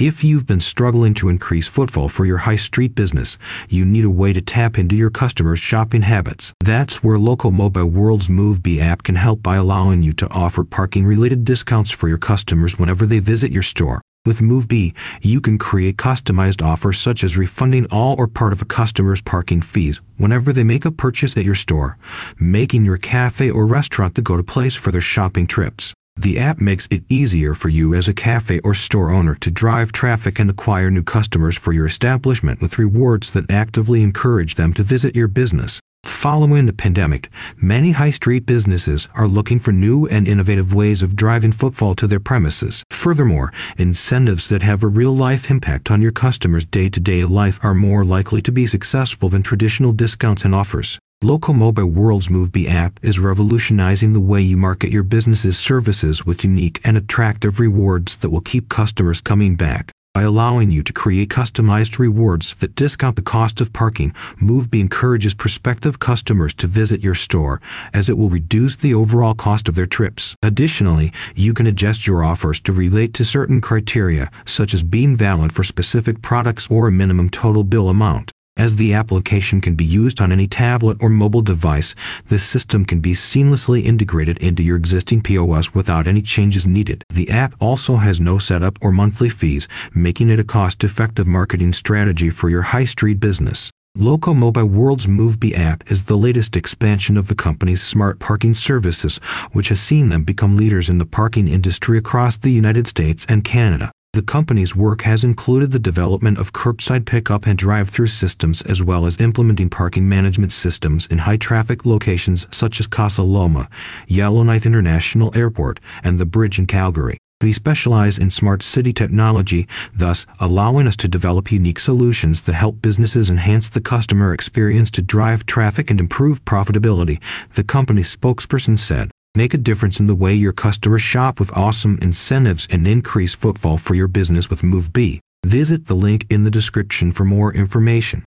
If you've been struggling to increase footfall for your high street business, you need a way to tap into your customers' shopping habits. That's where Local Mobile World's MoveBee app can help by allowing you to offer parking related discounts for your customers whenever they visit your store. With MoveBee, you can create customized offers such as refunding all or part of a customer's parking fees whenever they make a purchase at your store, making your cafe or restaurant the go-to place for their shopping trips. The app makes it easier for you as a cafe or store owner to drive traffic and acquire new customers for your establishment with rewards that actively encourage them to visit your business. Following the pandemic, many high street businesses are looking for new and innovative ways of driving footfall to their premises. Furthermore, incentives that have a real life impact on your customers' day to day life are more likely to be successful than traditional discounts and offers. Local Mobile World's MoveBee app is revolutionizing the way you market your business's services with unique and attractive rewards that will keep customers coming back. By allowing you to create customized rewards that discount the cost of parking, MoveBee encourages prospective customers to visit your store as it will reduce the overall cost of their trips. Additionally, you can adjust your offers to relate to certain criteria, such as being valid for specific products or a minimum total bill amount. As the application can be used on any tablet or mobile device, the system can be seamlessly integrated into your existing POS without any changes needed. The app also has no setup or monthly fees, making it a cost effective marketing strategy for your high street business. Local Mobile World's MoveBee app is the latest expansion of the company's smart parking services, which has seen them become leaders in the parking industry across the United States and Canada. The company's work has included the development of curbside pickup and drive-through systems as well as implementing parking management systems in high-traffic locations such as Casa Loma, Yellowknife International Airport, and the bridge in Calgary. We specialize in smart city technology, thus allowing us to develop unique solutions that help businesses enhance the customer experience to drive traffic and improve profitability, the company's spokesperson said. Make a difference in the way your customers shop with awesome incentives and increase footfall for your business with MoveBee. Visit the link in the description for more information.